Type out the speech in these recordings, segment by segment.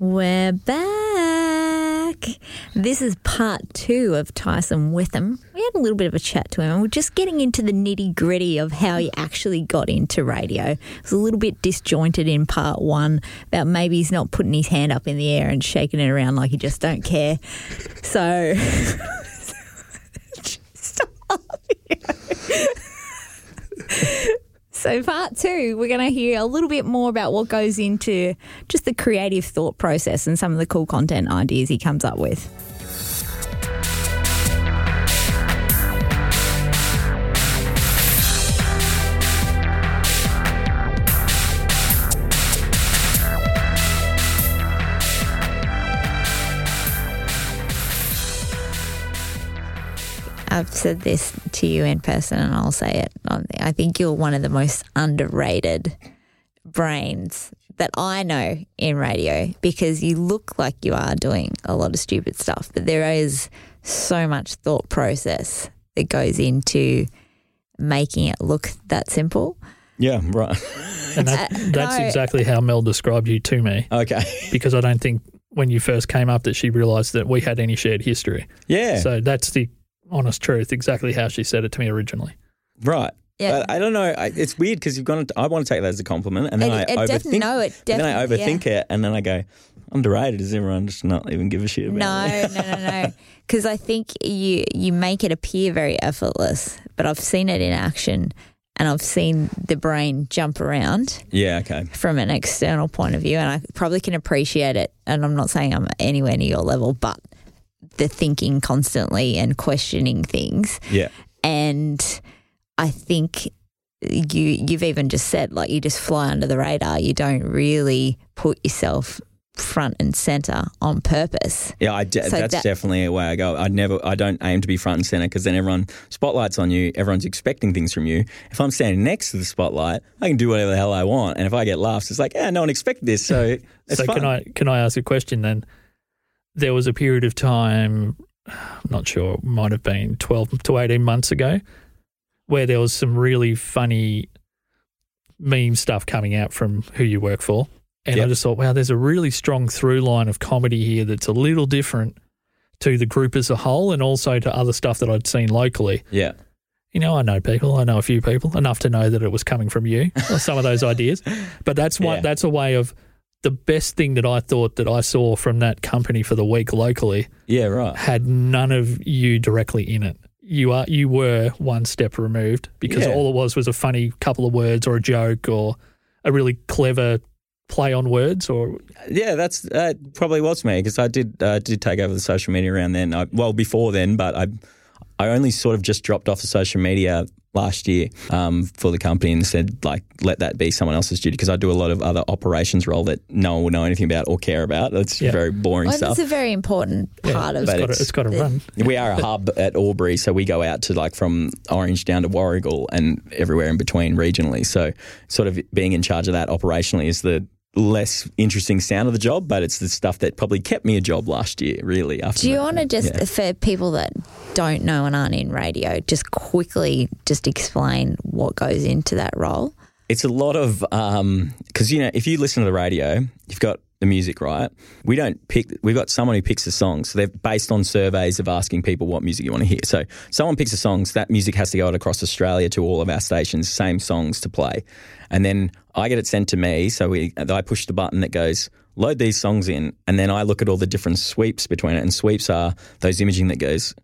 We're back. This is part two of Tyson Witham. We had a little bit of a chat to him, and we're just getting into the nitty gritty of how he actually got into radio. It was a little bit disjointed in part one about maybe he's not putting his hand up in the air and shaking it around like he just don't care. So. Stop. So, part two, we're going to hear a little bit more about what goes into just the creative thought process and some of the cool content ideas he comes up with. I've said this to you in person and I'll say it. I think you're one of the most underrated brains that I know in radio because you look like you are doing a lot of stupid stuff, but there is so much thought process that goes into making it look that simple. Yeah, right. And that, uh, that's no. exactly how Mel described you to me Okay. because I don't think when you first came up that she realised that we had any shared history. Yeah. So that's the honest truth, exactly how she said it to me originally. right. Yeah. But I don't know. I, it's weird because you've gone. I want to take that as a compliment, and then It- I it overthink. definitely- no, it and then I definitely- overthink it, and then I go, underrated. Does everyone just not even give a shit about No, it? no, no, no. Because I think you you make it appear very effortless, but I've seen it in action, and I've seen the brain jump around Yeah. Okay. from an external point of view, and I probably can appreciate it. And I'm not saying I'm anywhere near your level, but the thinking constantly and questioning things, Yeah. and I think you you've even just said like you just fly under the radar. You don't really put yourself front and center on purpose. Yeah, I de- So that's that- definitely a way I go. I never, I don't aim to be front and center because then everyone spotlights on you. Everyone's expecting things from you. If I'm standing next to the spotlight, I can do whatever the hell I want. And if I get laughs, it's like, yeah, no one expected this, so it's so fun. can I can I ask a question then? There was a period of time, I'm not sure, might have been 12 to 18 months ago, where there was some really funny meme stuff coming out from who you work for. And I just thought, wow, there's a really strong through line of comedy here that's a little different to the group as a whole and also to other stuff that I'd seen locally. Yeah, You know, I know people. I know a few people enough to know that it was coming from you. Or some of those ideas, but that's one. Yeah. That's a way of the best thing that I thought that I saw from that company for the week locally yeah, right. had none of you directly in it. You are you were one step removed because Yeah. all it was was a funny couple of words or a joke or a really clever play on words or Yeah, that's that probably was me because I did uh, did take over the social media around then. I, well, before then, but I I only sort of just dropped off the social media last year um, for the company and said like let that be someone else's duty because I do a lot of other operations role that no one will know anything about or care about. It's Yeah. very boring Well, stuff. it's a very important part of it's But got, to, it's- it's got to run. We are a hub at Albury, so we go out to like from Orange down to Warrigal and everywhere in between regionally. So, sort of being in charge of that operationally is the less interesting sound of the job, but it's the stuff that probably kept me a job last year, really. After Do you want to just, Yeah. for people that don't know and aren't in radio, just quickly just explain what goes into that role? It's a lot of um, because you know if you listen to the radio, you've got the music right. We don't pick. We've got someone who picks the songs. So they're based on surveys of asking people what music you want to hear. So someone picks the songs. That music has to go out across Australia to all of our stations. Same songs to play, and then I get it sent to me. So we, I push the button that goes load these songs in, and then I look at all the different sweeps between it. And sweeps are those imaging that goes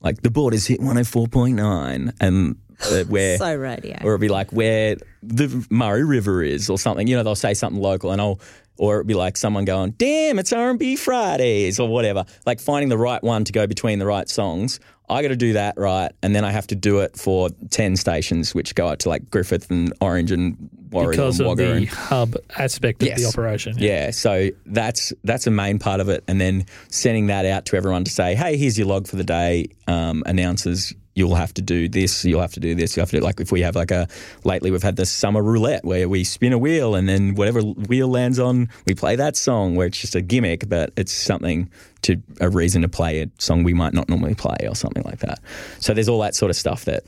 like the hit hundred four point nine, and uh, where So radio. or it'll be like where the Murray River is, or something. You know, they'll say something local, and I'll, or it'd be like someone going, "Damn, it's R and B Fridays," or whatever. Like finding the right one to go between the right songs. I got to do that right, and then I have to do it for ten stations, which go out to like Griffith and Orange and Warrior because and of the and- hub aspect of the operation. yeah, so that's that's a main part of it, and then sending that out to everyone to say, "Hey, here's your log for the day." Um, announces you'll have to do this, you'll have to do this, you have to do like if we have like a lately we've had the summer roulette where we spin a wheel and then whatever wheel lands on, we play that song where it's just a gimmick, but it's something to a reason to play a song we might not normally play or something like that. So there's all that sort of stuff that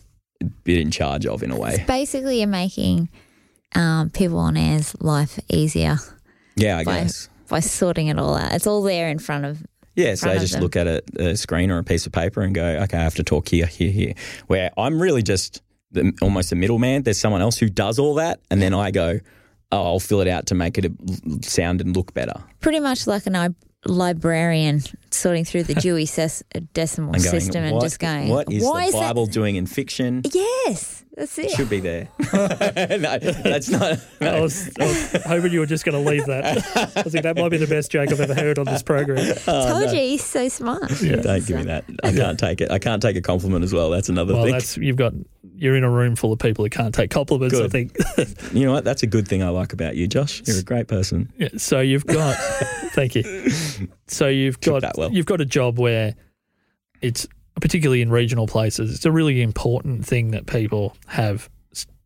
bit in charge of in a way. Basically, you're making um, people on air's life easier Yeah, I by guess. by sorting it all out. It's all there in front of. Yeah, so they just them. look at a, a screen or a piece of paper and go, okay, I have to talk here, here, here. Where I'm really just the, almost a middleman. There's someone else who does all that, and then I go, oh, I'll fill it out to make it a, sound and look better. Pretty much like an li- librarian sorting through the Dewey Ses- decimal And going, system and just going, what is why the is Bible doing in fiction? Yes, that's it. Should be there. no, that's not. I was, I was hoping you were just going to leave that. I think that might be the best joke I've ever heard on this program. Oh, Told you he's so smart. Yeah. Don't give me that. I can't take it. I can't take a compliment as well. That's another Well, thing. that's you've got you're in a room full of people who can't take compliments. I think. You know what? That's a good thing I like about you, Josh. You're a great person. Yeah, so you've got thank you. So you've Took got well. you've got a job where it's particularly in regional places. It's a really important thing that people have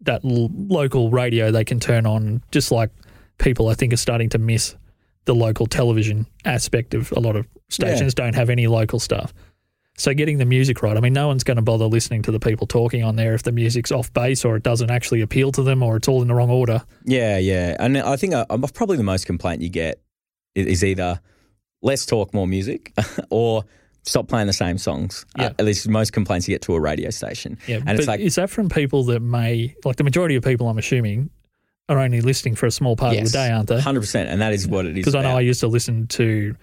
that l- local radio they can turn on. Just like people, I think, are starting to miss the local television aspect of a lot of stations. Don't have any local stuff. So getting the music right. I mean, no one's going to bother listening to the people talking on there if the music's off base or it doesn't actually appeal to them or it's all in the wrong order. Yeah, yeah. And I think uh, probably the most complaint you get is either less talk, more music, or stop playing the same songs. Yeah. Uh, at least most complaints you get to a radio station. Yeah, and it's like, is that from people that may like the majority of people? I'm assuming are only listening for a small part of the day, aren't they? 100%. And that is what it is. Because I know. I used to listen to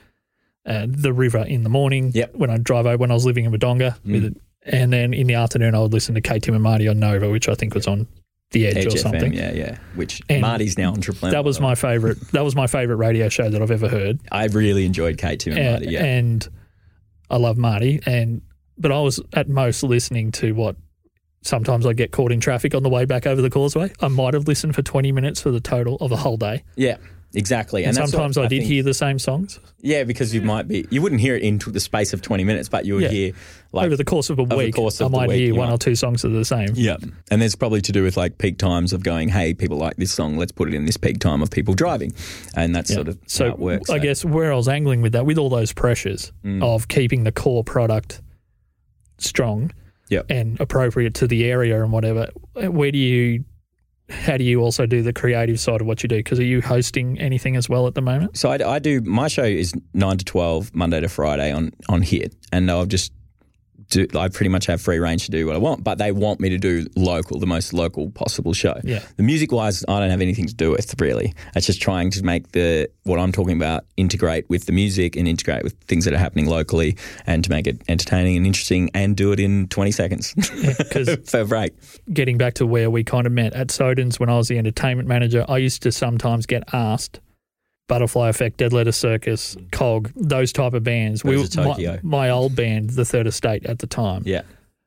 uh, the river in the morning Yep. Mm. when I drive over when I was living in Wodonga, with it, and then in the afternoon I would listen to Kate Tim and Marty on Nova, which I think was on the Edge, Edge or FM, something. yeah, yeah. Which And Marty's now on Triple M. That was my favorite. That was my favorite radio show that I've ever heard. I really enjoyed Kate Tim and Uh, Marty, yeah. And I love Marty, and but I was at most listening to what. Sometimes I get caught in traffic on the way back over the causeway. I might have listened for 20 minutes for the total of a whole day. yeah, exactly. And, what sometimes I, did think- hear the same songs Yeah, because you might be, you wouldn't hear it into the space of 20 minutes, but you would Yeah. hear like over the course of a week. course I of the might week, hear one might- or two songs that are the same. Yeah. And there's probably to do with like peak times of going, hey, people like this song, let's put it in this peak time of people driving. And that's Yeah. sort of so how it works. I so. guess where I was angling with that, with all those pressures Mm. of keeping the core product strong Yep. and appropriate to the area and whatever, where do you, how do you also do the creative side of what you do? Because are you hosting anything as well at the moment? So I, I do, my show is 9 to 12, Monday to Friday on, on Hit. And I've just do, I pretty much have free range to do what I want, but they want me to do local, the most local possible show. Yeah. The music wise, I don't have anything to do with really. It's just trying to make the what I'm talking about integrate with the music and integrate with things that are happening locally, and to make it entertaining and interesting, and do it in 20 seconds Because for a break. getting back to where we kind of met at Soden's when I was the entertainment manager, I used to sometimes get asked Butterfly Effect, Dead Letter Circus, Cog, those type of bands. Of my, my old band, the Third Estate at the time, Yeah,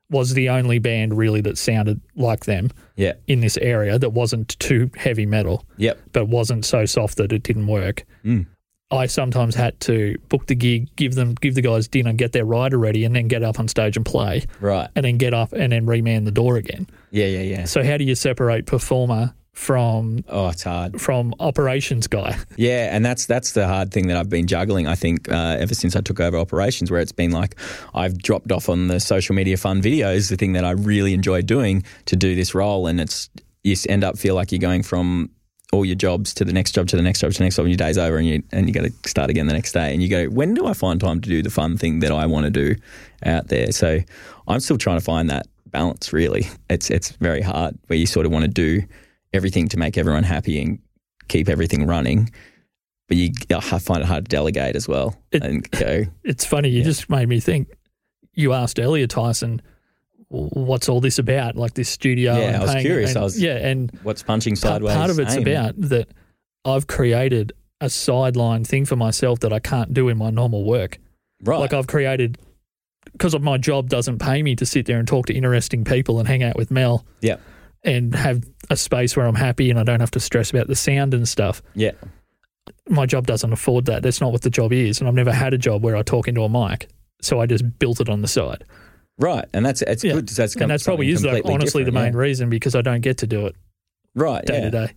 was the only band really that sounded like them yeah, in this area that wasn't too heavy metal, yep, but wasn't so soft that it didn't work. Mm. I sometimes had to book the gig, give them, give the guys dinner, get their rider ready, and then get up on stage and play, right. and then get up and then reman the door again. Yeah, yeah, yeah. So how do you separate performer from Oh, it's hard. from operations guy? Yeah, and that's that's the hard thing that I've been juggling. I think uh, ever since I took over operations, where it's been like I've dropped off on the social media fun videos, the thing that I really enjoy doing to do this role, and it's you end up feel like you're going from all your jobs to the next job to the next job to the next job, and your day's over, and you and you got to start again the next day, and you go, when do I find time to do the fun thing that I want to do out there? So I'm still trying to find that balance. Really, it's it's very hard where you sort of want to do everything to make everyone happy and keep everything running. But you, I find it hard to delegate as well It- and go. It's funny. You Yeah. just made me think. You asked earlier, Tyson, what's all this about? Like this studio? Yeah, and I was paying- curious. and- I was- yeah, and What's punching sideways? part of it's aim? about that. I've created a sideline thing for myself that I can't do in my normal work. right. Like I've created because of my job doesn't pay me to sit there and talk to interesting people and hang out with Mel yeah, and have a space where I'm happy and I don't have to stress about the sound and stuff. yeah, my job doesn't afford that. That's not what the job is. And I've never had a job where I talk into a mic. So I just built it on the side. right. And that's it's Yeah. good. That's and that's probably is honestly the main reason because I don't get to do it right day yeah. to day.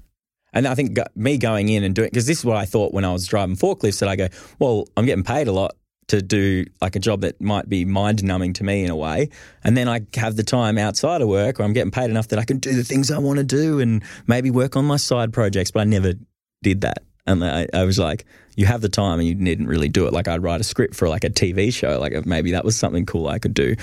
And I think me going in and doing because this is what I thought when I was driving forklifts that I go, well, I'm getting paid a lot to do like a job that might be mind numbing to me in a way, and then I have the time outside of work where I'm getting paid enough that I can do the things I want to do and maybe work on my side projects. But I never did that. And I, I was like, you have the time and you didn't really do it. Like I'd write a script for like a TV show, like uh, maybe that was something cool I could do.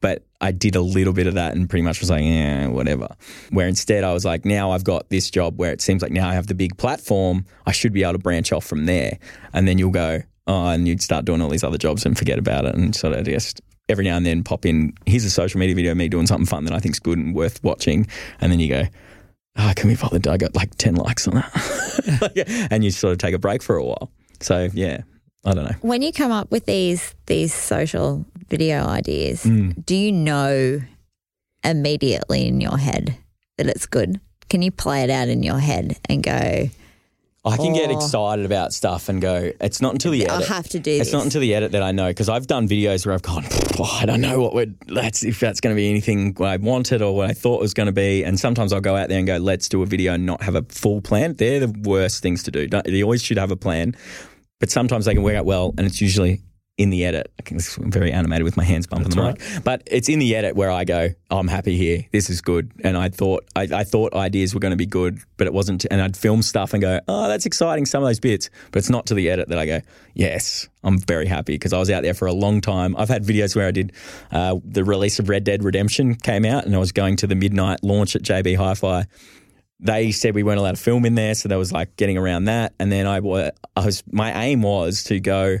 But I did a little bit of that and pretty much was like, yeah, whatever. Where instead I was like, now I've got this job where it seems like now I have the big platform. I should be able to branch off from there. And then you'll go, oh, and you'd start doing all these other jobs and forget about it and sort of just every now and then pop in, here's a social media video of me doing something fun that I think's good and worth watching. And then you go, oh, can we bother? I got like 10 likes on that. and you sort of take a break for a while. So, yeah, I don't know. When you come up with these these social video ideas, Mm. do you know immediately in your head that it's good? Can you play it out in your head and go, I can get Oh. excited about stuff and go, it's not until the I edit. have to do It's this? not until the edit that I know because I've done videos where I've gone, "Oh, I don't know what we're, that's if that's going to be anything I wanted or what I thought it was going to be. And sometimes I'll go out there and go, let's do a video and not have a full plan. They're the worst things to do. Don't, you always should have a plan, but sometimes they can work out well, and it's usually in the edit. I can- I'm very animated with my hands bumping the That's mic, but it's in the edit where I go, oh, I'm happy here. This is good. And I thought I, I thought ideas were going to be good, but it wasn't. And I'd film stuff and go, oh, that's exciting. Some of those bits, but it's not to the edit that I go, yes, I'm very happy because I was out there for a long time. I've had videos where I did uh, the release of Red Dead Redemption came out, and I was going to the midnight launch at JB Hi-Fi they said we weren't allowed to film in there, so there was like getting around that. And then I, I was my aim was to go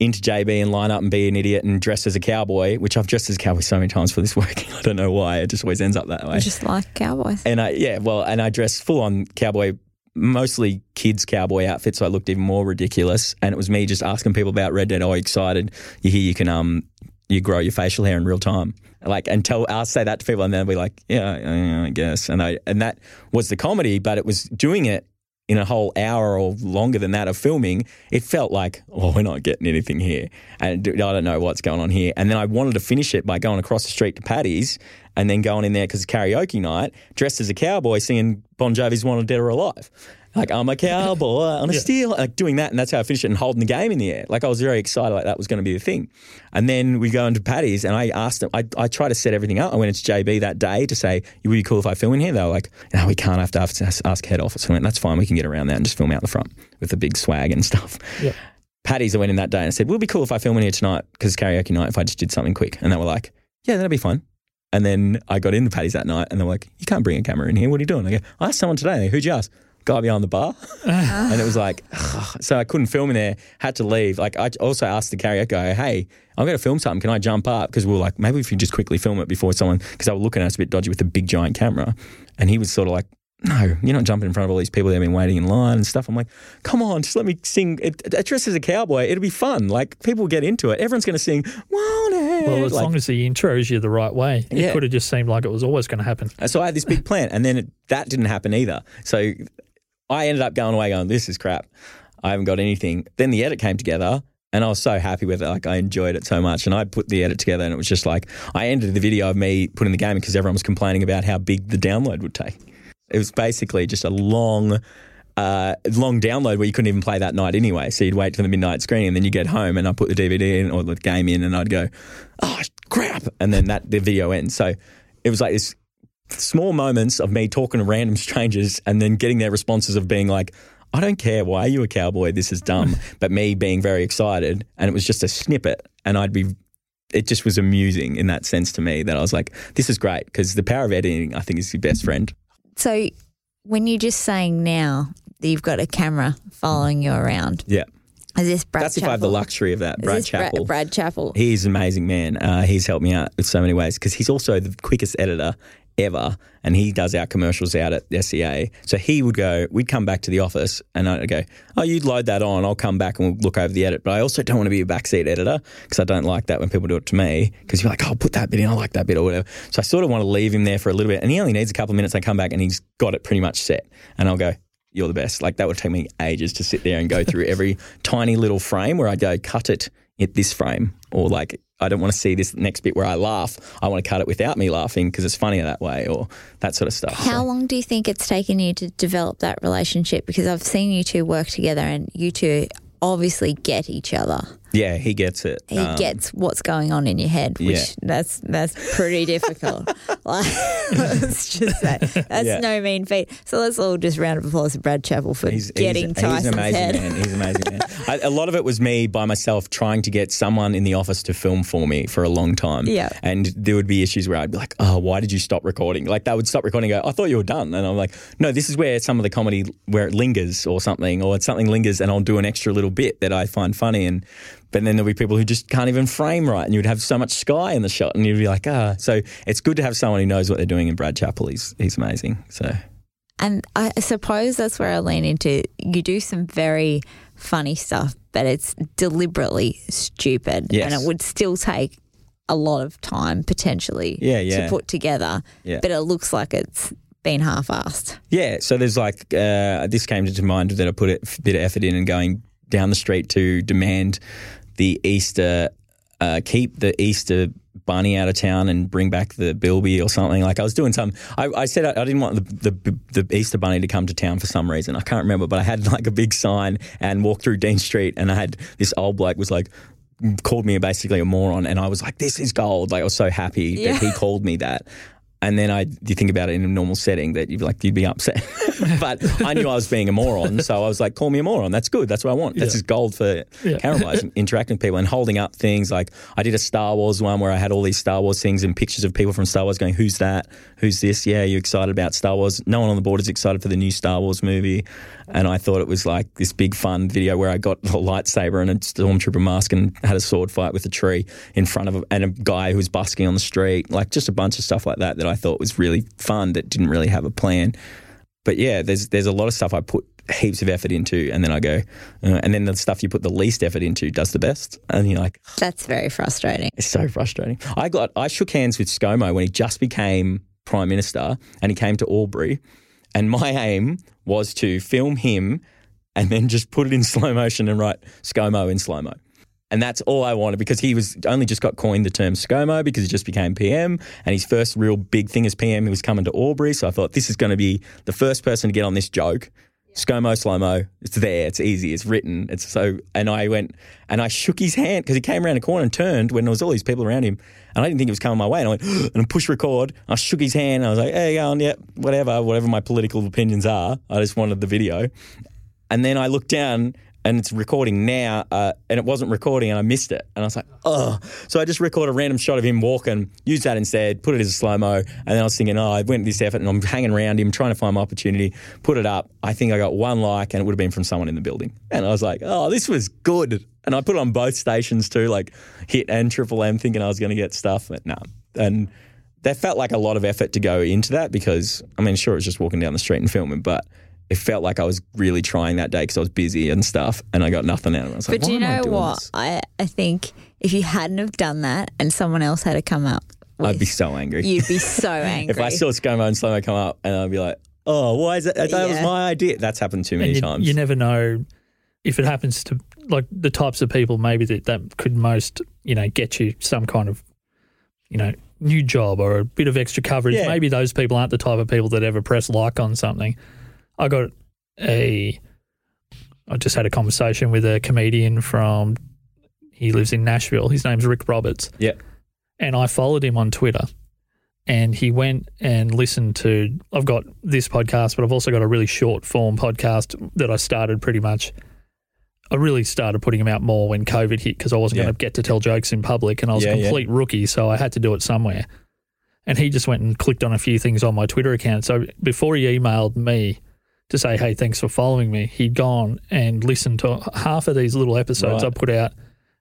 into JB and line up and be an idiot and dress as a cowboy, which I've dressed as a cowboy so many times for this work. I don't know why. It just always ends up that way. I just like cowboys? And I yeah, well, and I dress full on cowboy, mostly kids cowboy outfits, so I looked even more ridiculous. And it was me just asking people about Red Dead. Oh, excited! You hear you can um you grow your facial hair in real time. Like and tell I'll say that to people, and they'll be like, yeah, yeah, I guess. And I and that was the comedy, but it was doing it in a whole hour or longer than that of filming, it felt like, oh, we're not getting anything here. And I don't know what's going on here. And then I wanted to finish it by going across the street to Paddy's and then going in there because it's karaoke night, dressed as a cowboy singing Bon Jovi's Wanted Dead or Alive. Like, I'm a cowboy on a Yeah. steel, like doing that. And that's how I finished it and holding the game in the air. Like, I was very excited, like that was going to be the thing. And then we go into Paddy's and I asked them, I, I tried to set everything up. I went into JB that day to say, would be cool if I film in here. They were like, no, we can't have to ask, ask head office. I went, that's fine. We can get around that and just film out the front with the big swag and stuff. Yeah. Paddy's, I went in that day and I said, would be cool if I film in here tonight because karaoke night if I just did something quick. And they were like, yeah, that'd be fine. And then I got in the Paddy's that night and they were like, you can't bring a camera in here. What are you doing? I go, I asked someone today. Who'd you ask? Guy behind the bar. and it was like, so I couldn't film in there, had to leave. Like, I also asked the karaoke guy, hey, I'm going to film something. Can I jump up? Because we were like, maybe if you just quickly film it before someone, because they were looking at us a bit dodgy with a big giant camera. And he was sort of like, no, you're not jumping in front of all these people that have been waiting in line and stuff. I'm like, come on, just let me sing. It, it, dressed as a cowboy, it'll be fun. Like, people will get into it. Everyone's going to sing, won't it? Well, as Like- long as the intros you the right way, it Yeah. could have just seemed like it was always going to happen. so I had this big plan, and then it, that didn't happen either. So I ended up going away going, this is crap. I haven't got anything. Then the edit came together, and I was so happy with it. Like I enjoyed it so much, and I put the edit together, and it was just like I ended the video of me putting the game because everyone was complaining about how big the download would take. It was basically just a long. Uh, long download where you couldn't even play that night anyway. So you'd wait for the midnight screening and then you get home and I put the DVD in or the game in and I'd go, oh crap, and then that the video ends. So it was like this small moments of me talking to random strangers and then getting their responses of being like, I don't care. Why are you a cowboy? This is dumb. but me being very excited. And it was just a snippet. And I'd be, it just was amusing in that sense to me that I was like, this is great because the power of editing, I think, is your best friend. So when you're just saying now that you've got a camera following you around, Yeah. is this Brad That's if I have the luxury of that. Is Brad this Chappell. Brad Chappell. He's an amazing man. Uh, he's helped me out with so many ways because he's also the quickest editor ever, and he does our commercials out at SCA. So he would go, we'd come back to the office, and I'd go, "Oh, you'd load that on. I'll come back and we'll look over the edit." But I also don't want to be a backseat editor because I don't like that when people do it to me because you're like, "Oh, put that bit in. I like that bit or whatever." So I sort of want to leave him there for a little bit, and he only needs a couple of minutes. I come back and he's got it pretty much set, and I'll go. You're the best. Like that would take me ages to sit there and go through every tiny little frame where I go cut it at this frame, or like I don't want to see this next bit where I laugh. I want to cut it without me laughing because it's funnier that way, or that sort of stuff. How So- long do you think it's taken you to develop that relationship? Because I've seen you two work together and you two obviously get each other. Yeah, he gets it. He Um, gets what's going on in your head, which Yeah. that's that's pretty difficult. like, let's just say that's Yeah. no mean feat. So let's all just round of applause to Brad Chappell for He's, getting he's, Tyson's he's an amazing head. man. He's amazing man. I, a lot of it was me by myself trying to get someone in the office to film for me for a long time. Yeah. And there would be issues where I'd be like, oh, why did you stop recording? Like they would stop recording and go, I thought you were done. And I'm like, no, this is where some of the comedy, where it lingers or something, or it's something lingers and I'll do an extra little bit that I find funny. And but then there'll be people who just can't even frame right, and you'd have so much sky in the shot, and you'd be like, ah. So it's good to have someone who knows what they're doing. And Brad Chappell, he's he's amazing. So And I suppose that's where I lean into. You do some very funny stuff, but it's deliberately stupid, Yes. and it would still take a lot of time potentially Yeah, yeah. to put together. Yeah. But it looks like it's been half-assed. Yeah, so there's like uh, this came to mind that I put a bit of effort in and going down the street to demand the Easter uh, keep the Easter bunny out of town and bring back the bilby or something. Like I was doing some. I, I said I, I didn't want the, the the Easter bunny to come to town for some reason. I can't remember, but I had like a big sign and walked through Dean Street, and I had this old bloke was like called me basically a moron, and I was like, "This is gold!" Like I was so happy Yeah. that he called me that. And then I, you think about it in a normal setting that you'd be like, you'd be upset. but I knew I was being a moron, so I was like, call me a moron. That's good. That's what I want. That's Yeah. just gold for Yeah. wise, interacting with people and holding up things. Like I did a Star Wars one where I had all these Star Wars things and pictures of people from Star Wars going, "Who's that? Who's this? Yeah, you excited about Star Wars? No one on the board is excited for the new Star Wars movie." And I thought it was like this big fun video where I got a lightsaber and a stormtrooper mask and had a sword fight with a tree in front of a, and a guy who was busking on the street, like just a bunch of stuff like that that I thought was really fun that didn't really have a plan. But yeah, there's there's a lot of stuff I put heaps of effort into, and then I go, uh, and then the stuff you put the least effort into does the best, and you're like, That's very frustrating. it's so frustrating. I got I shook hands with ScoMo when he just became prime minister, and he came to Albury, and my aim was to film him, and then just put it in slow motion and write ScoMo in slow mo. And that's all I wanted because he was only just got coined the term ScoMo because he just became PM. And his first real big thing as PM, he was coming to Albury. So I thought this is going to be the first person to get on this joke. ScoMo, mo. It's there. It's easy. It's written. It's so. And I went and I shook his hand because he came around the corner and turned when there was all these people around him. And I didn't think it was coming my way. And I went and I pushed record. I shook his hand. And I was like, hey, going, yeah, whatever, whatever my political opinions are. I just wanted the video. And then I looked down and it's recording now, uh, and it wasn't recording, and I missed it. And I was like, oh. So I just recorded a random shot of him walking, used that instead, put it as a slow mo. And then I was thinking, oh, I went this effort and I'm hanging around him, trying to find my opportunity, put it up. I think I got one like, and it would have been from someone in the building. And I was like, oh, this was good. And I put it on both stations too, like Hit and Triple M, thinking I was going to get stuff, but no. And that felt like a lot of effort to go into that because, I mean, sure, it was just walking down the street and filming, but it felt like I was really trying that day because I was busy and stuff, and I got nothing out of it. I was like, But do you "Why am I know what? this?" I, I think if you hadn't have done that and someone else had to come up with, I'd be so angry. you'd be so angry. if I saw ScoMo and Slow-Mo come up, and I'd be like, oh, why is that? That was my idea. That's happened too many and you, times. you never know if it happens to like the types of people maybe that, that could most you know get you some kind of you know new job or a bit of extra coverage. Yeah. Maybe those people aren't the type of people that ever press like on something. I got a I just had a conversation with a comedian from he lives in Nashville. His name's Rick Roberts. yeah. and I followed him on Twitter. And he went and listened to. I've got this podcast, but I've also got a really short form podcast that I started pretty much. I really started putting them out more when COVID hit because I wasn't Yeah. going to get to tell jokes in public, and I was Yeah, a yeah. complete rookie, so I had to do it somewhere. And he just went and clicked on a few things on my Twitter account. So before he emailed me to say, "Hey, thanks for following me," he'd gone and listened to half of these little episodes Right. I put out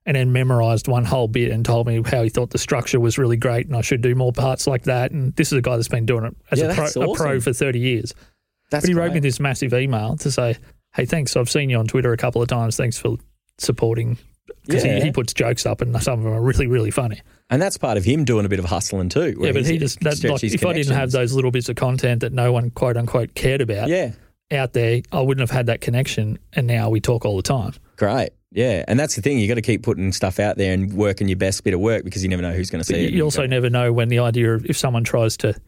and then memorized one whole bit and told me how he thought the structure was really great and I should do more parts like that. And this is a guy that's been doing it as Yeah, a, pro, that's a pro for 30 years. That's But he wrote me this massive email to say, hey, thanks. I've seen you on Twitter a couple of times. Thanks for supporting. Because Yeah. he, he puts jokes up and some of them are really, really funny. And that's part of him doing a bit of hustling too. yeah, but he just, that, like, if I didn't have those little bits of content that no one quote unquote cared about Yeah. Out there, I wouldn't have had that connection. And now we talk all the time. Great. Yeah. And that's the thing. You got to keep putting stuff out there and working your best bit of work because you never know who's going to see it. you also never know when the idea of if someone tries to,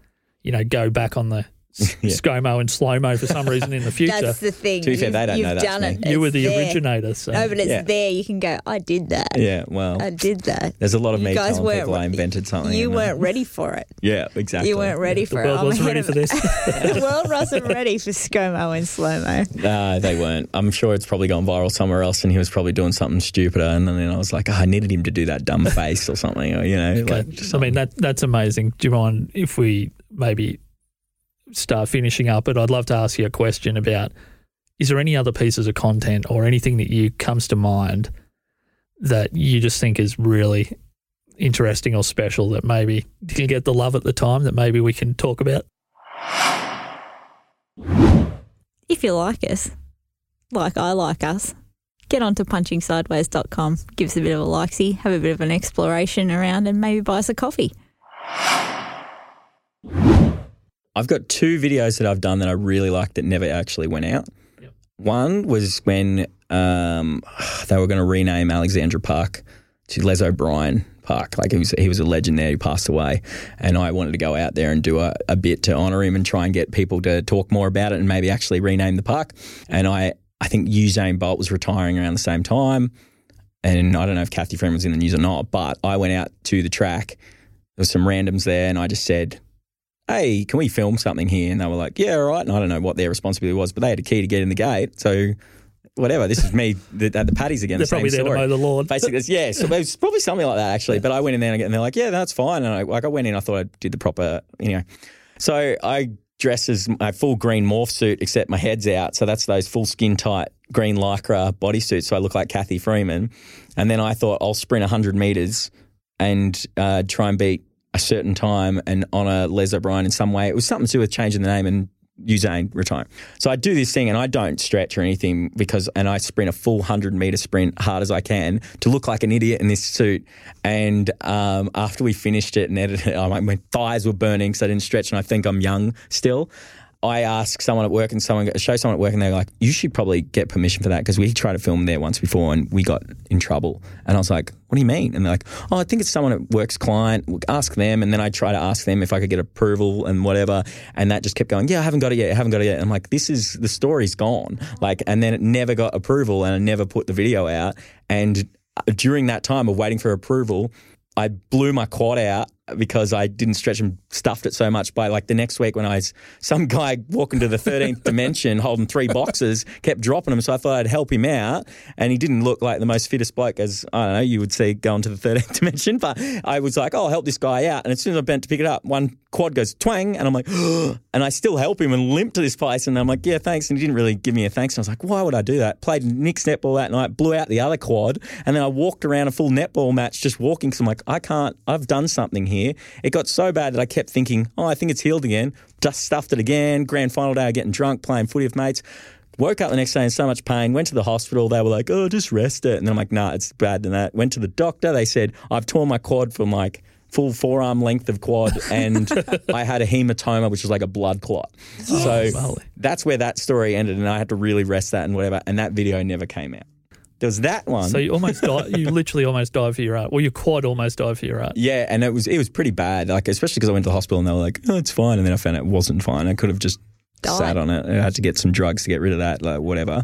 you know, go back on the s- ScoMo and slow mo for some reason in the future. That's the thing. To be fair, they don't you've know that's done me. it. you were the there. originator. So. No, but it's Yeah. there. You can go. I did that. Yeah, well, I did that. there's a lot of You me guys telling people I invented something. You weren't ready for it. Yeah, exactly. You weren't ready the for it. world I'm wasn't ready of- for this. the world wasn't ready for ScoMo and slow mo. No, they weren't. I'm sure it's probably gone viral somewhere else, and he was probably doing something stupider. And then I was like, oh, I needed him to do that dumb face or something, or you know, Okay. like just I mean, that that's amazing. Do you mind if we maybe start finishing up? But I'd love to ask you a question about: Is there any other pieces of content or anything that you comes to mind that you just think is really interesting or special that maybe didn't get the love at the time that maybe we can talk about? If you like us, like I like us, get onto punchingsideways.com, give us a bit of a likesy, have a bit of an exploration around, and maybe buy us a coffee. I've got two videos that I've done that I really liked that never actually went out. Yep. One was when um, they were going to rename Alexandra Park to Les O'Brien Park. Like he was, he was a legend there. He passed away, and I wanted to go out there and do a, a bit to honour him and try and get people to talk more about it and maybe actually rename the park. And I, I think Usain Bolt was retiring around the same time, and I don't know if Cathy Freeman was in the news or not, but I went out to the track. There was some randoms there, and I just said, hey, can we film something here? And they were like, yeah, all right. And I don't know what their responsibility was, but they had a key to get in the gate. So whatever, this is me at the patties again. They're the same probably there to mow the lawn. Basically, it's- yeah. So it was probably something like that actually. But I went in there and they're like, yeah, that's fine. And I like I went in, I thought I did the proper, you know. So I dressed as my full green morph suit, except my head's out. So that's those full skin tight green lycra bodysuits. So I look like Cathy Freeman. And then I thought I'll sprint 100 meters and uh, try and beat a certain time and honour Les O'Brien in some way. It was something to do with changing the name and Usain retiring. So I do this thing and I don't stretch or anything because, and I sprint a full 100 meter sprint hard as I can to look like an idiot in this suit. And um, after we finished it and edited it, I, my thighs were burning because I didn't stretch and I think I'm young still. I asked someone at work and someone show someone at work and they're like, you should probably get permission for that because we tried to film there once before and we got in trouble. And I was like, what do you mean? And they're like, oh, I think it's someone at work's client. Ask them. And then I try to ask them if I could get approval and whatever. And that just kept going, yeah, I haven't got it yet. I haven't got it yet. And I'm like, this is, the story's gone. Like, and then it never got approval and I never put the video out. And uh, during that time of waiting for approval, I blew my quad out because I didn't stretch and stuffed it so much by like the next week when I was some guy walking to the 13th dimension holding three boxes kept dropping them so I thought I'd help him out and he didn't look like the most fittest bloke as I don't know you would see going to the 13th dimension but I was like oh I'll help this guy out and as soon as I bent to pick it up one quad goes twang and I'm like and I still help him and limp to this place and I'm like yeah thanks and he didn't really give me a thanks and I was like why would I do that? Played Nick's netball that night blew out the other quad and then I walked around a full netball match just walking because I'm like I can't I've done something here it got so bad that I kept thinking oh I think it's healed again just stuffed it again grand final day getting drunk playing footy with mates Woke up the next day in so much pain, went to the hospital. They were like, oh, just rest it. And then I'm like, nah, it's bad than that. Went to the doctor. They said, I've torn my quad from like full forearm length of quad and I had a hematoma, which was like a blood clot. Oh, so that's where that story ended. And I had to really rest that and whatever. And that video never came out. There was that one. So you almost died. You literally almost died for your art. Well, your quad almost died for your art. Yeah, and it was it was pretty bad. Like especially because I went to the hospital and they were like, "Oh, it's fine," and then I found it wasn't fine. I could have just Died. sat on it. I had to get some drugs to get rid of that, like whatever.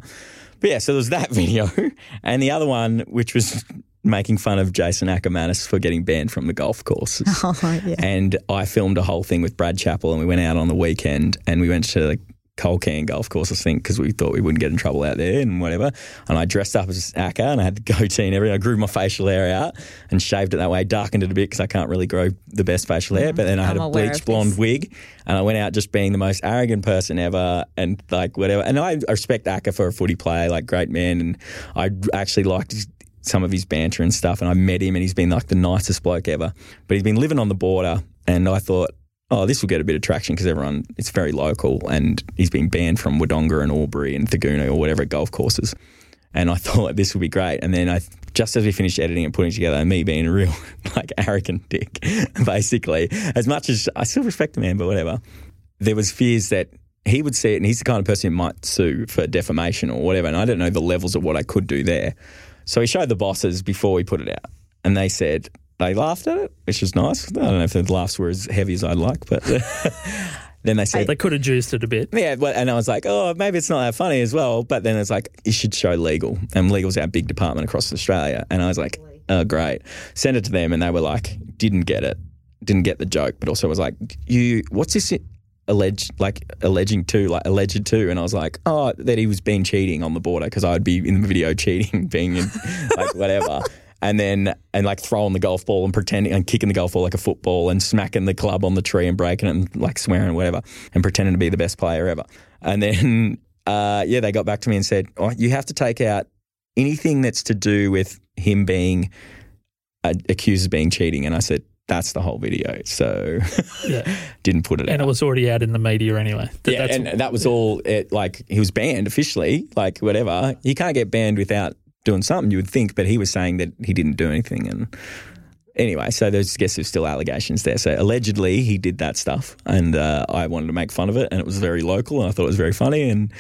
But yeah, so there was that video, and the other one, which was making fun of Jason Ackermanis for getting banned from the golf courses. Oh, yeah. And I filmed a whole thing with Brad Chappell, and we went out on the weekend, and we went to the Colcan golf course, I think, because we thought we wouldn't get in trouble out there and whatever. And I dressed up as Acker, and I had the goatee and everything. I grew my facial hair out and shaved it that way, darkened it a bit because I can't really grow the best facial hair. But then I had I'm a bleach blonde wig, and I went out just being the most arrogant person ever, and like whatever. And I I respect Acker for a footy player, like great man, and I actually liked. His, some of his banter and stuff, and I met him, and he's been like the nicest bloke ever. But he's been living on the border, and I thought, oh, this will get a bit of traction because everyone, it's very local, and he's been banned from Wodonga and Albury and Thurgoona or whatever golf courses. And I thought this would be great. And then I, just as we finished editing and putting together, me being a real like arrogant dick, basically, as much as I still respect the man, but whatever, there was fears that he would see it, and he's the kind of person who might sue for defamation or whatever. And I don't know the levels of what I could do there. So he showed the bosses before we put it out, and they said they laughed at it, which was nice. I don't know if the laughs were as heavy as I'd like, but then they said They could have juiced it a bit. yeah, well, and I was like, oh, maybe it's not that funny as well. But then it's like, you should show legal. And legal's our big department across Australia. And I was like, oh, great. Send it to them. And they were like, didn't get it, didn't get the joke, but also was like, you, what's this alleged, like alleging to, like alleged to? And I was like, oh, that he was being cheating on the border because I would be in the video cheating, being in like whatever. And then, and like throwing the golf ball and pretending and kicking the golf ball like a football and smacking the club on the tree and breaking it and like swearing and whatever and pretending to be the best player ever. And then, uh, yeah, they got back to me and said, oh, you have to take out anything that's to do with him being uh, accused of being cheating. And I said, that's the whole video. So Yeah. didn't put it in. And out. it was already out in the media anyway. That- yeah, that's- and that was all. It, like he was banned officially, like whatever. You can't get banned without doing something. You would think, but he was saying that he didn't do anything. And anyway, so there's I guess there's still allegations there. So allegedly he did that stuff, and uh, I wanted to make fun of it, and it was very local, and I thought it was very funny, and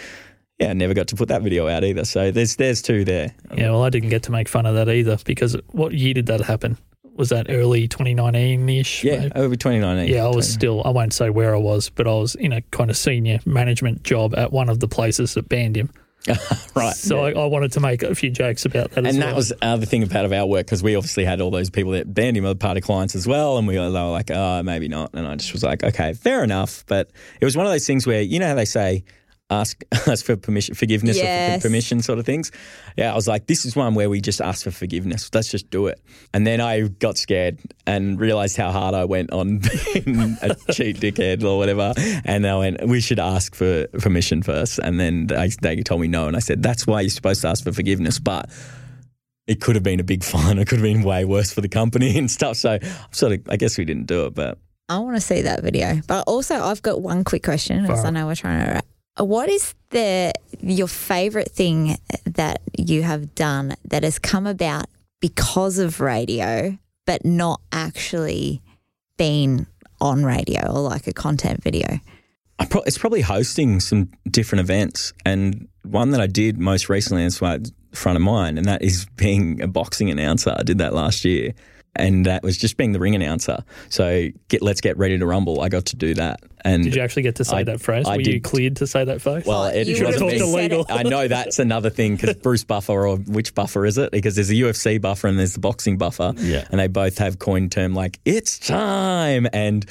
yeah, I never got to put that video out either. So there's there's two there. yeah, well, I didn't get to make fun of that either because what year did that happen? Was that early 2019 ish? Yeah, over 2019. Yeah, I was still, I won't say where I was, but I was in a kind of senior management job at one of the places that banned him. right. So I, I wanted to make a few jokes about that as And well. that was the other thing about of our work because we obviously had all those people that banned him, other party clients as well, and we were, they were like, "Oh, maybe not." And I just was like, "Okay, fair enough." But it was one of those things where you know how they say, "Ask ask for permission, forgiveness, or for permission," sort of things. Yeah, I was like, "This is one where we just ask for forgiveness. Let's just do it." And then I got scared and realized how hard I went on being a cheat dickhead or whatever. And I went, "We should ask for permission first. And then they, they told me no, and I said, "That's why you're supposed to ask for forgiveness." But it could have been a big fine. It could have been way worse for the company and stuff. So I'm sort of, I guess we didn't do it, but I want to see that video. But also, I've got one quick question, because I know we're trying to. wrap- What is the your favorite thing that you have done that has come about because of radio, but not actually been on radio or like a content video? Pro- it's probably hosting some different events. And one that I did most recently, why it's front of mind, and that is being a boxing announcer. I did that last year. And that was just being the ring announcer. So get let's get ready to rumble. I got to do that. And Did you actually get to say I- that phrase? I Were you cleared to say that phrase? Well, it you wasn't me. Illegal. I know that's another thing because Bruce Buffer or which buffer is it? Because there's a UFC buffer and there's the boxing buffer. Yeah. And they both have coined term like it's time and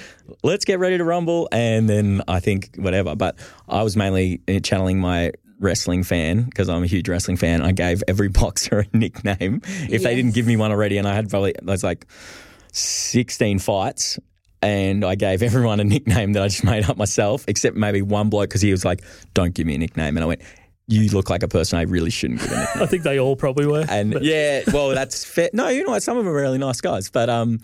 let's get ready to rumble and then I think whatever. But I was mainly uh, channeling my wrestling fan because I'm a huge wrestling fan. I gave every boxer a nickname if they didn't give me one already, and I had probably I was like 16 fights. And I gave everyone a nickname that I just made up myself, except maybe one bloke because he was like, "Don't give me a nickname," and I went, "You look like a person I really shouldn't give a nickname." I think they all probably were. And But- yeah, well, that's fair. No, you know what? Some of them are really nice guys, but um,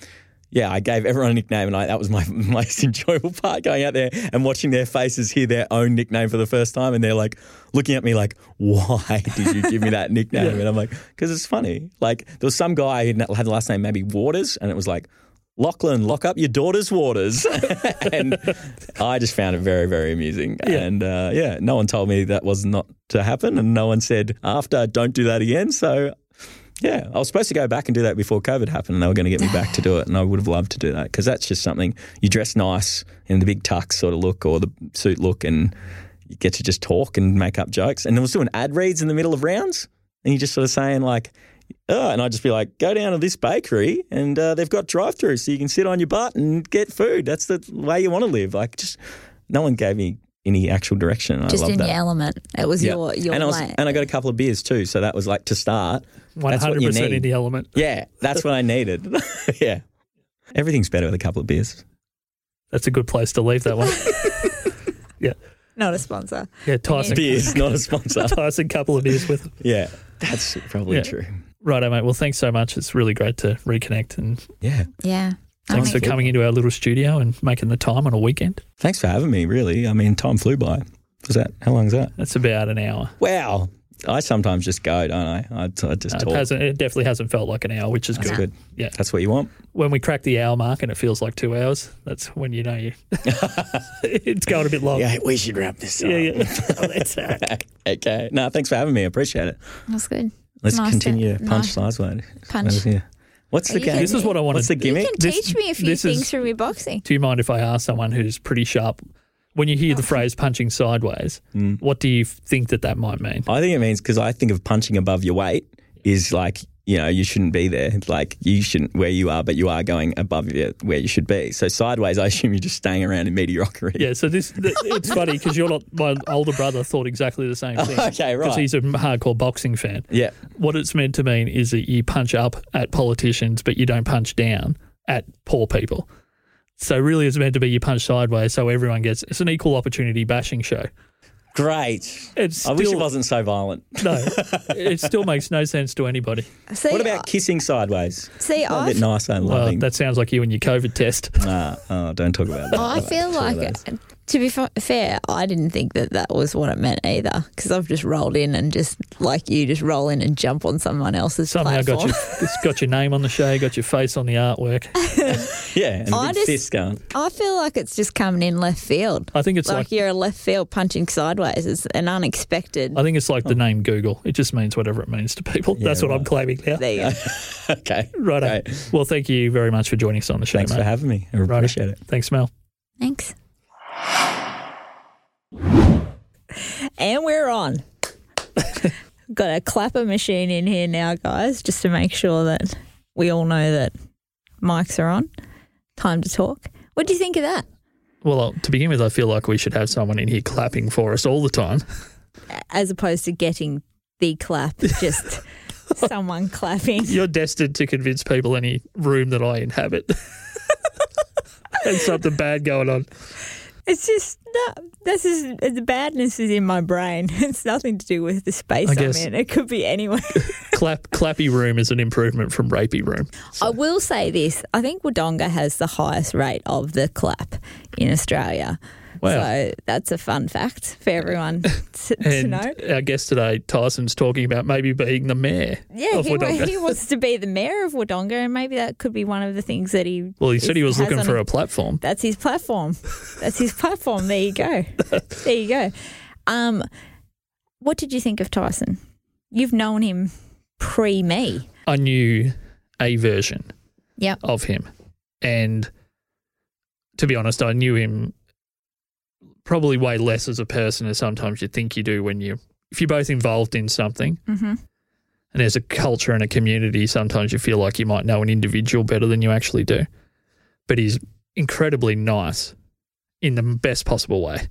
yeah, I gave everyone a nickname, and I, that was my most enjoyable part going out there and watching their faces hear their own nickname for the first time, and they're like looking at me like, "Why did you give me that nickname?" And I'm like, "Because it's funny." Like there was some guy who had the last name maybe Waters, and it was like. Lachlan, lock up your daughter's waters. and I just found it very, very amusing. Yeah. And uh, yeah, no one told me that was not to happen. And no one said after, don't do that again. So yeah, I was supposed to go back and do that before COVID happened, and they were going to get me back to do it, and I would have loved to do that because that's just something you dress nice in the big tux sort of look or the suit look, and you get to just talk and make up jokes. And then we'll doing ad reads in the middle of rounds, and you're just sort of saying like, "Oh," and I'd just be like, "Go down to this bakery, and uh, they've got drive-through, so you can sit on your butt and get food. That's the way you want to live." Like, just no one gave me any actual direction. Just I love in that. your element. It was Yeah. your your and I was, way. and I got a couple of beers too, so that was like to start. One That's what hundred you percent in the element. Yeah, that's what I needed. yeah. Everything's better with a couple of beers. That's a good place to leave that one. yeah, Not a sponsor. yeah. Tyson, Beers, not a sponsor. Tyson, couple of beers with. Them. yeah, that's probably Yeah. true. Righto, mate. Well, thanks so much. It's really great to reconnect, and Yeah. Yeah. thanks for coming into our little studio and making the time on a weekend. Thanks for having me, really. I mean, time flew by. Was that, how long is that? That's about an hour. Wow. I sometimes just go, don't I? I, I just Uh, talk. it, hasn't, it definitely hasn't felt like an hour, which is That's good. good. Yeah. That's what you want. When we crack the hour mark and it feels like two hours, that's when you know you it's going a bit long. Yeah, we should wrap this up. yeah. yeah. That's all right. okay. No, thanks for having me. I appreciate it. That's good. Let's Nice continue to punch nice. sideways. Punch. Yeah. What's the You game? This is what I wanted. What's the You gimmick? can This- teach me a few things is- from your boxing. Do you mind if I ask someone who's pretty sharp when you hear the phrase punching sideways, Mm. what do you think that that might mean? I think it means because I think of punching above your weight is like you know you shouldn't be there. Like you shouldn't where you are, but you are going above your, where you should be. So sideways, I assume you're just staying around in mediocrity. Yeah, so this th- it's funny because you're not. My older brother thought exactly the same thing. Okay, right. Because he's a hardcore boxing fan. Yeah. What it's meant to mean is that you punch up at politicians, but you don't punch down at poor people. So really, it's meant to be you punch sideways, so everyone gets. It's an equal opportunity bashing show. Great. It's I wish it wasn't so violent. No, it still makes no sense to anybody. See, What about kissing sideways? see, A I bit nicer and Well, loving. that sounds like you and your COVID test. Nah, oh, don't talk about that. I feel Sure like, those. To be fa- fair, I didn't think that that was what it meant either. Because I've just rolled in and just like you, just roll in and jump on someone else's Somehow got platform. your it's got your name on the show, got your face on the artwork. yeah, and a I big just- going. I feel like it's just coming in left field. I think it's like, like, you're a left field punching sideways. It's an unexpected. I think it's like the oh. name Google. It just means whatever it means to people. Yeah, That's what I'm claiming now. there you go. okay. Right. Great. Well, thank you very much for joining us on the show, Thanks mate. for having me. I Righto. appreciate it. Thanks, Mel. Thanks. And we're on. Got a clapper machine in here now, guys, just to make sure that we all know that mics are on. Time to talk. What do you think of that? Well, uh, to begin with, I feel like we should have someone in here clapping for us all the time. As opposed to getting the clap, just someone clapping. You're destined to convince people any room that I inhabit. There's something bad going on. It's just no, this is the badness is in my brain. It's nothing to do with the space I I'm guess- in. It could be anywhere. Clap, clappy room is an improvement from rapey room. I will say this: I think Wodonga has the highest rate of the clap in Australia. Wow. So that's a fun fact for everyone to, to know. our guest today, Tyson's talking about maybe being the mayor Yeah, of he, he wants to be the mayor of Wodonga, and maybe that could be one of the things that he. well, he said he was looking for his- a platform. That's his platform. That's his platform. There you go. There you go. Um, what did you think of Tyson? You've known him pre me. I knew a version Yep. of him. And to be honest, I knew him probably way less as a person as sometimes you think you do when you if you're both involved in something Mm-hmm. and there's a culture and a community, sometimes you feel like you might know an individual better than you actually do. But he's incredibly nice in the best possible way.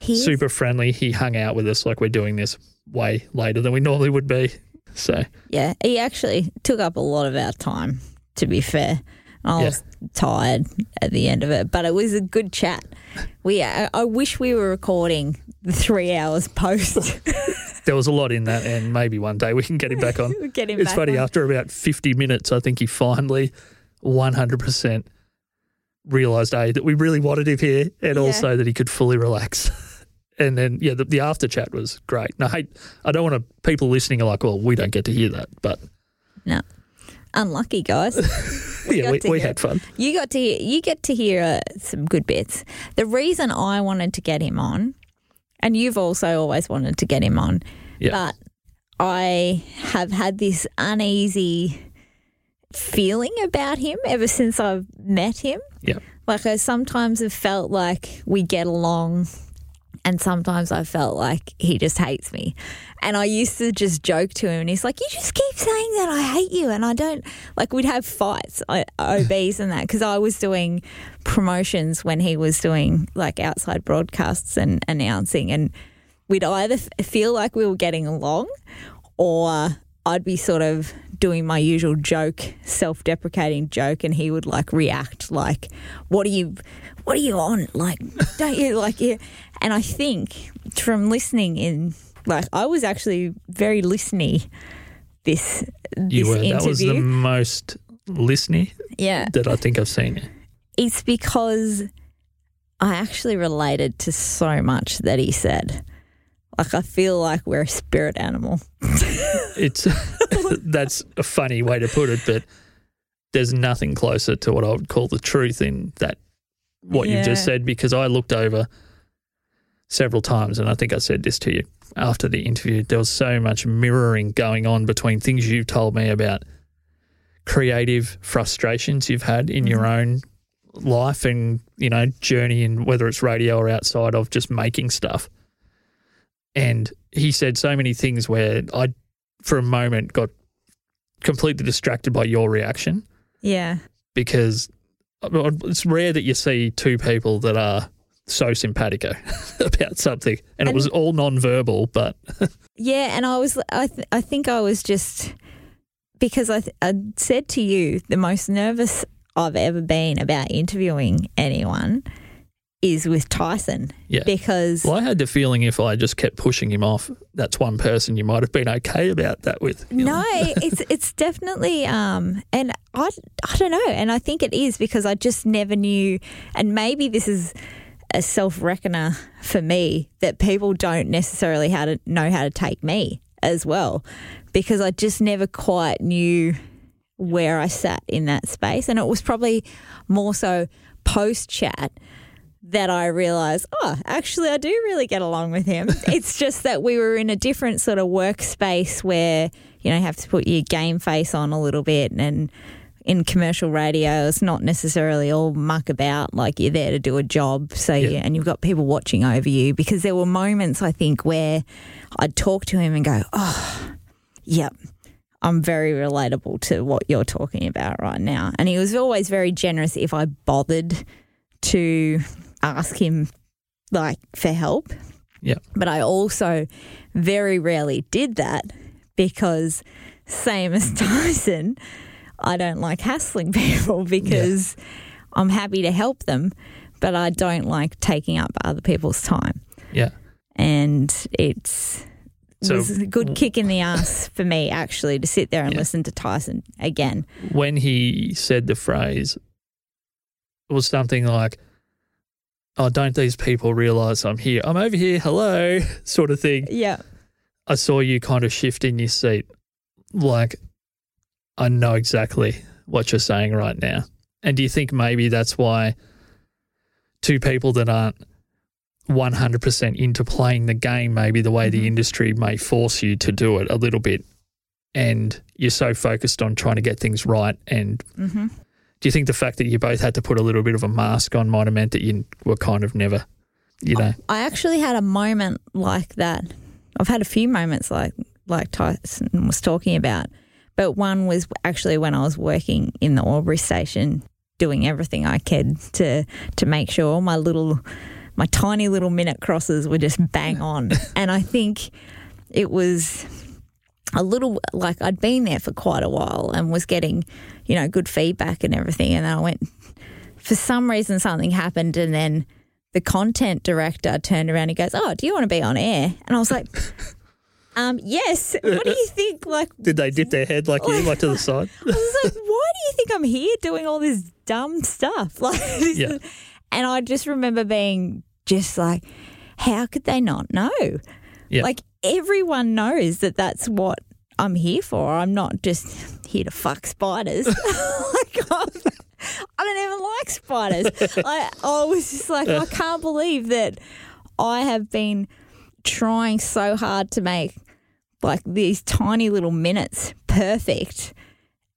He is- Super friendly. He hung out with us like we're doing this way later than we normally would be. So Yeah, he actually took up a lot of our time. To be fair, I Yeah. was tired at the end of it, but it was a good chat. We, I, I wish we were recording the three hours post. there was a lot in that, and maybe one day we can get him back on. Get him it's back funny on. after about 50 minutes i think he finally 100% realized a that we really wanted him here and Yeah. also that he could fully relax and then yeah the, the after chat was great and i hate i don't want to people listening are like well we don't get to hear that but No, unlucky guys. yeah got we, we had fun You got to hear, you get to hear uh, some good bits. The reason I wanted to get him on, and you've also always wanted to get him on, yeah but I have had this uneasy feeling about him ever since I've met him. yeah Like I sometimes have felt like we get along and sometimes I felt like he just hates me. And I used to just joke to him and he's like, You just keep saying that I hate you. And I don't, like, we'd have fights, OBs and that, because I was doing promotions when he was doing like outside broadcasts and announcing. And we'd either feel like we were getting along or I'd be sort of doing my usual joke, self-deprecating joke, and he would like react like, "What are you, what are you on? Like, don't you like you?" And I think from listening in, like, I was actually very listening this you this were that was the interview. most listening yeah, that i think i've seen it's because I actually related to so much that he said. Like, I feel like we're a spirit animal. it's that's a funny way to put it but there's nothing closer to what i would call the truth in that what you've just said because i looked over several times and i think i said this to you after the interview there was so much mirroring going on between things you've told me about creative frustrations you've had in your mm-hmm. own life and you know journey and whether it's radio or outside of just making stuff. And he said so many things where I, for a moment, got completely distracted by your reaction. Yeah. because uh, it's rare that you see two people that are so simpatico about something, and, it was all non-verbal, but Yeah, and I was I th- I think I was just because I th- I said to you the most nervous I've ever been about interviewing anyone is with Tyson yeah. because Well, I had the feeling if I just kept pushing him off, that's one person you might have been okay about that with. No, it's it's definitely um and I I don't know and I think it is because I just never knew and maybe this is a self reckoner for me that people don't necessarily how to know how to take me as well because I just never quite knew where I sat in that space and it was probably more so post chat that I realized, oh, actually, I do really get along with him. it's just that we were in a different sort of workspace where, you know, you have to put your game face on a little bit. And in commercial radio, it's not necessarily all muck about, like you're there to do a job. So, Yeah. you, and you've got people watching over you because there were moments, I think, where I'd talk to him and go, oh, yep. I'm very relatable to what you're talking about right now. And he was always very generous if I bothered to ask him like for help. Yeah. But I also very rarely did that because same as Tyson, I don't like hassling people because I'm happy to help them, but I don't like taking up other people's time. Yeah. And it's So- was a good kick in the ass for me actually to sit there and Yeah. listen to Tyson again. When he said the phrase, it was something like, "Oh, don't these people realize I'm here? I'm over here. Hello," sort of thing. Yeah. I saw you kind of shift in your seat, like, I know exactly what you're saying right now. And do you think maybe that's why two people that aren't 100% into playing the game, maybe the way the industry may force you to do it a little bit, and you're so focused on trying to get things right? And Mm-hmm. Do you think the fact that you both had to put a little bit of a mask on might have meant that you were kind of never, you know? I actually had a moment like that. I've had a few moments like like Tyson was talking about, but one was actually when I was working in the Albury station, doing everything I could to to make sure all my little, my tiny little minute crosses were just bang on, and I think it was a little like I'd been there for quite a while and was getting, you know, good feedback and everything, and then I went. For some reason, something happened, and then the content director turned around and goes, "Oh, do you want to be on air?" And I was like, "Um, yes. What do you think? Like, Did they dip their head like you, like to the side? I was like, why do you think I'm here doing all this dumb stuff? Like, this Yeah. is- and I just remember being just like, how could they not know? Yeah. Like everyone knows that that's what I'm here for. I'm not just here to fuck spiders. like, I'm, I don't even like spiders. I, I was just like, I can't believe that I have been trying so hard to make like these tiny little minutes perfect,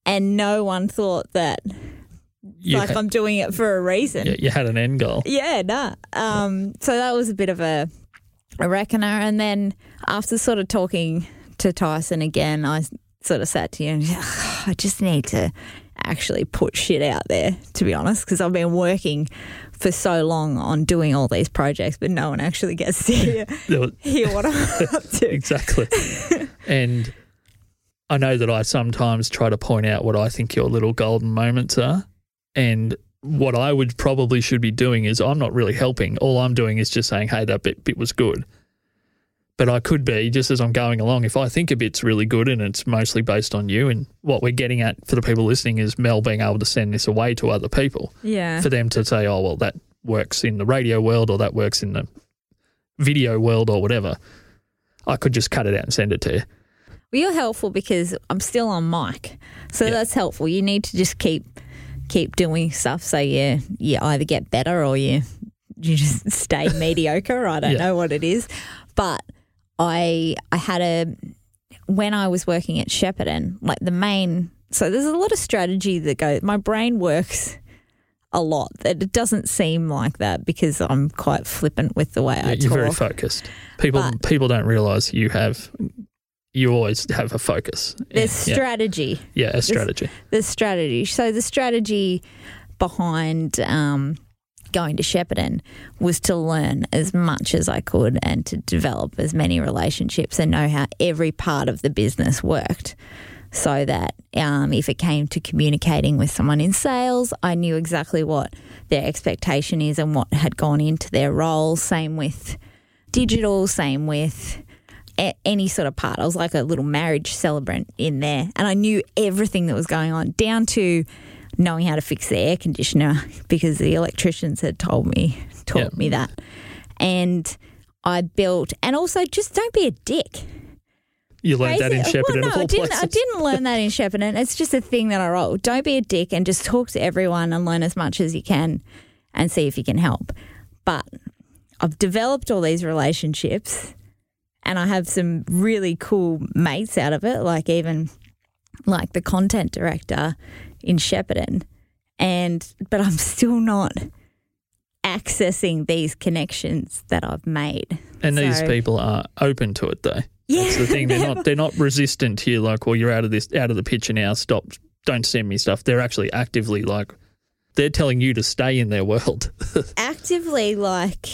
and no one thought that You, like had, I'm doing it for a reason. you had an end goal. Yeah, nah. Um, so that was a bit of a, a reckoner. Uh, and then after sort of talking to Tyson again, I sort of sat to you and I just need to actually put shit out there, to be honest, because I've been working for so long on doing all these projects, but no one actually gets to hear, hear what I'm up to. exactly. and I know that I sometimes try to point out what I think your little golden moments are. And what I would probably should be doing is I'm not really helping. All I'm doing is just saying, hey, that bit, bit was good. But I could be, just as I'm going along, if I think a bit's really good and it's mostly based on you, and what we're getting at for the people listening is Mel being able to send this away to other people Yeah. for them to say, oh, well, that works in the radio world or that works in the video world or whatever. I could just cut it out and send it to you. Well, you're helpful because I'm still on mic, so Yeah. that's helpful. You need to just keep keep doing stuff so you you either get better or you you just stay mediocre. I don't Yeah. know what it is, but I I had a when I was working at Shepparton, like the main. So there's a lot of strategy that goes. My brain works a lot. That it doesn't seem like that because I'm quite flippant with the way I Yeah, you're very focused. People But- people don't realize you have you always have a focus. There's yeah, strategy. yeah, a strategy. the strategy. So the strategy behind um, going to Shepparton was to learn as much as I could and to develop as many relationships and know how every part of the business worked. So that um, if it came to communicating with someone in sales, I knew exactly what their expectation is and what had gone into their role. Same with digital, same with a- any sort of part. I was like a little marriage celebrant in there, and I knew everything that was going on, down to knowing how to fix the air conditioner because the electricians had told me, taught Yeah. me that. And I built, and also just don't be a dick. You learned that in Shepparton well, no, I didn't. I didn't learn that in Shepparton. It's just a thing that I roll. Don't be a dick and just talk to everyone and learn as much as you can and see if you can help. But I've developed all these relationships and I have some really cool mates out of it, like even like the content director in Shepparton. And but I'm still not accessing these connections that I've made. And these people are open to it though. Yeah. That's the thing. They're not they're not resistant to you like, well, you're out of this out of the picture now, stop don't send me stuff. They're actually actively like they're telling you to stay in their world. actively like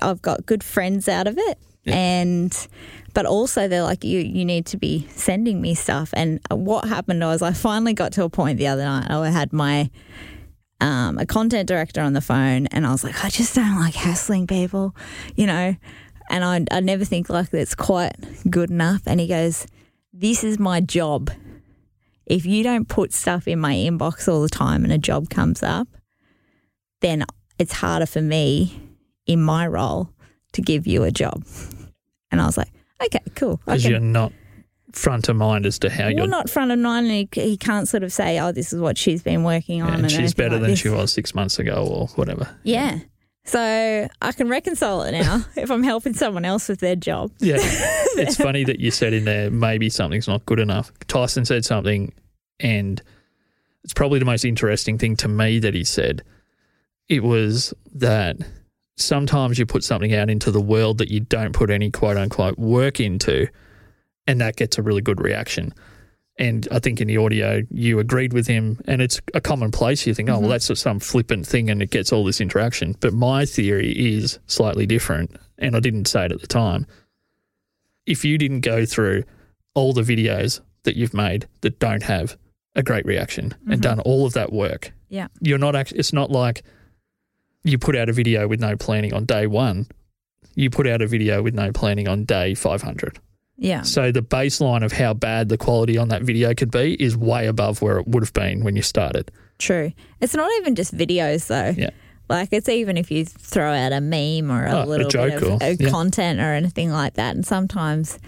I've got good friends out of it and but also they're like you you need to be sending me stuff. And what happened was I finally got to a point the other night I had my um, a content director on the phone and I was like I just don't like hassling people you know? And I, I never think like that's quite good enough. And he goes this is my job. If you don't put stuff in my inbox all the time and a job comes up then it's harder for me in my role to give you a job. And I was like, okay, cool. Because you're not front of mind as to how well, you're not front of mind. And he, he can't sort of say, oh, this is what she's been working on. and and she's better like than this. she was six months ago or whatever. Yeah. So I can reconcile it now if I'm helping someone else with their job. Yeah. it's funny that you said in there maybe something's not good enough. Tyson said something, and it's probably the most interesting thing to me that he said. It was that sometimes you put something out into the world that you don't put any quote unquote work into, and that gets a really good reaction. And I think in the audio, you agreed with him, and it's a commonplace. You think, oh, well, mm-hmm. that's just some flippant thing, and it gets all this interaction. But my theory is slightly different, and I didn't say it at the time if you didn't go through all the videos that you've made that don't have a great reaction and mm-hmm. done all of that work, Yeah. you're not actually, it's not like you put out a video with no planning on day one. You put out a video with no planning on day 500. Yeah. So the baseline of how bad the quality on that video could be is way above where it would have been when you started. True. It's not even just videos though. Yeah. Like it's even if you throw out a meme or a Oh, a little joke bit of or- yeah. content or anything like that. And sometimes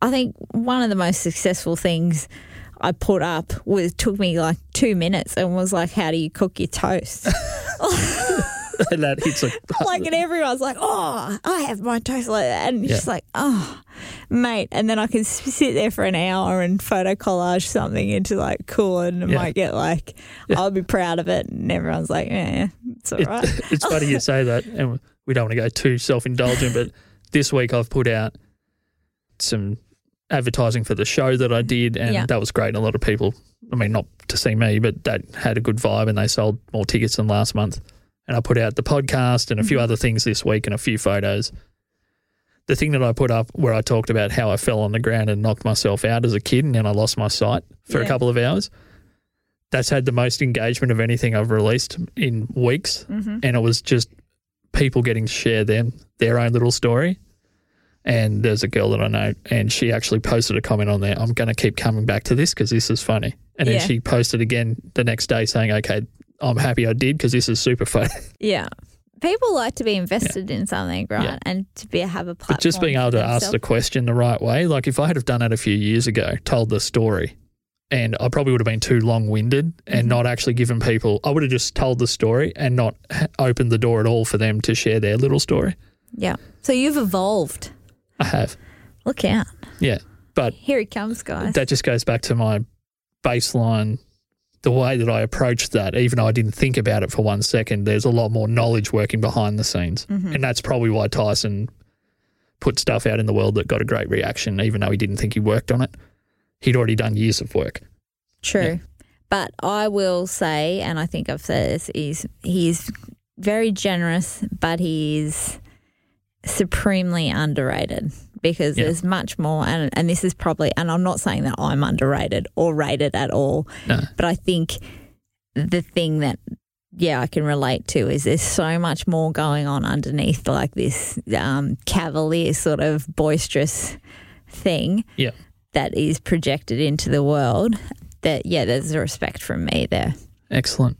I think one of the most successful things I put up was took me like two minutes and was like, How do you cook your toast? and that hits a, like and everyone's like, Oh, I have my toast like that and it's Yeah. just like, Oh mate and then I can sit there for an hour and photo collage something into like cool and I Yeah. might get like I'll be proud of it and everyone's like, Yeah, yeah it's all It- right. it's funny you say that, and we don't want to go too self indulgent, but this week I've put out some advertising for the show that I did, and Yeah. that was great. And a lot of people, I mean, not to see me, but that had a good vibe, and they sold more tickets than last month. And I put out the podcast and a few Mm-hmm. other things this week and a few photos. The thing that I put up where I talked about how I fell on the ground and knocked myself out as a kid, and then I lost my sight for a couple of hours. That's had the most engagement of anything I've released in weeks Mm-hmm. and it was just people getting to share them their own little story. And there's a girl that I know, and she actually posted a comment on there. I'm going to keep coming back to this because this is funny. And then she posted again the next day saying, "Okay, I'm happy I did because this is super fun. Yeah. People like to be invested in something, right? Yeah. And to be have a platform. But just being able to ask the question the right way, like if I had have done it a few years ago, told the story, and I probably would have been too long winded and mm-hmm. not actually given people. I would have just told the story and not opened the door at all for them to share their little story. Yeah. So you've evolved. I have, Look out. yeah, but Here he comes, guys. that just goes back to my baseline the way that I approached that, even though I didn't think about it for one second, there's a lot more knowledge working behind the scenes. Mm-hmm. And that's probably why Tyson put stuff out in the world that got a great reaction, even though he didn't think he worked on it. He'd already done years of work. True. Yeah. But I will say, and I think I've said this, is he's very generous, but he's supremely underrated because Yeah. there's much more and and this is probably and I'm not saying that I'm underrated or rated at all, No. but I think the thing that yeah, I can relate to is there's so much more going on underneath like this um, cavalier sort of boisterous thing Yeah. that is projected into the world that yeah there's a respect from me there Excellent.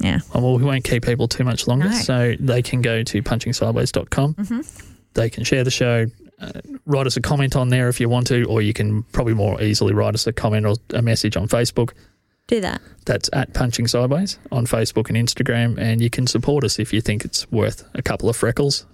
yeah Well, we won't keep people too much longer, No. so they can go to punchingsideways.com. Mhm. They can share the show, uh, write us a comment on there if you want to, or you can probably more easily write us a comment or a message on Facebook. do that That's at Punching Sideways on Facebook and Instagram, and you can support us if you think it's worth a couple of freckles.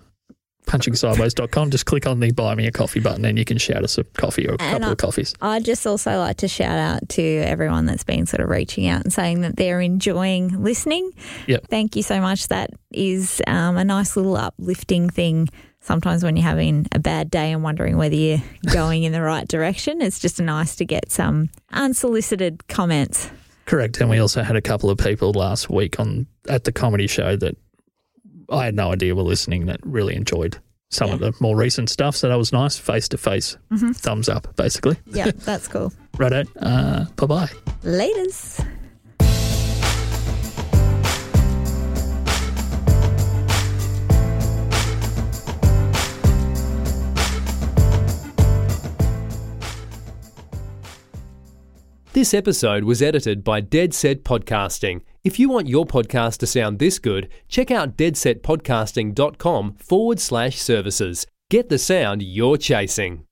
PunchingSideways.com. Just click on the Buy Me a Coffee button, and you can shout us a coffee or a And couple I- of coffees. I'd just also like to shout out to everyone that's been sort of reaching out and saying that they're enjoying listening. Yep. Thank you so much. That is um, a nice little uplifting thing. Sometimes when you're having a bad day and wondering whether you're going in the right direction, it's just nice to get some unsolicited comments. Correct. And we also had a couple of people last week on at the comedy show that I had no idea were listening that really enjoyed some of the more recent stuff. So that was nice. Face to face, thumbs up, basically. Yeah, that's cool. Righto. Uh, bye bye. Laters. This episode was edited by Dead Set Podcasting. If you want your podcast to sound this good, check out deadsetpodcasting.com forward slash services. Get the sound you're chasing.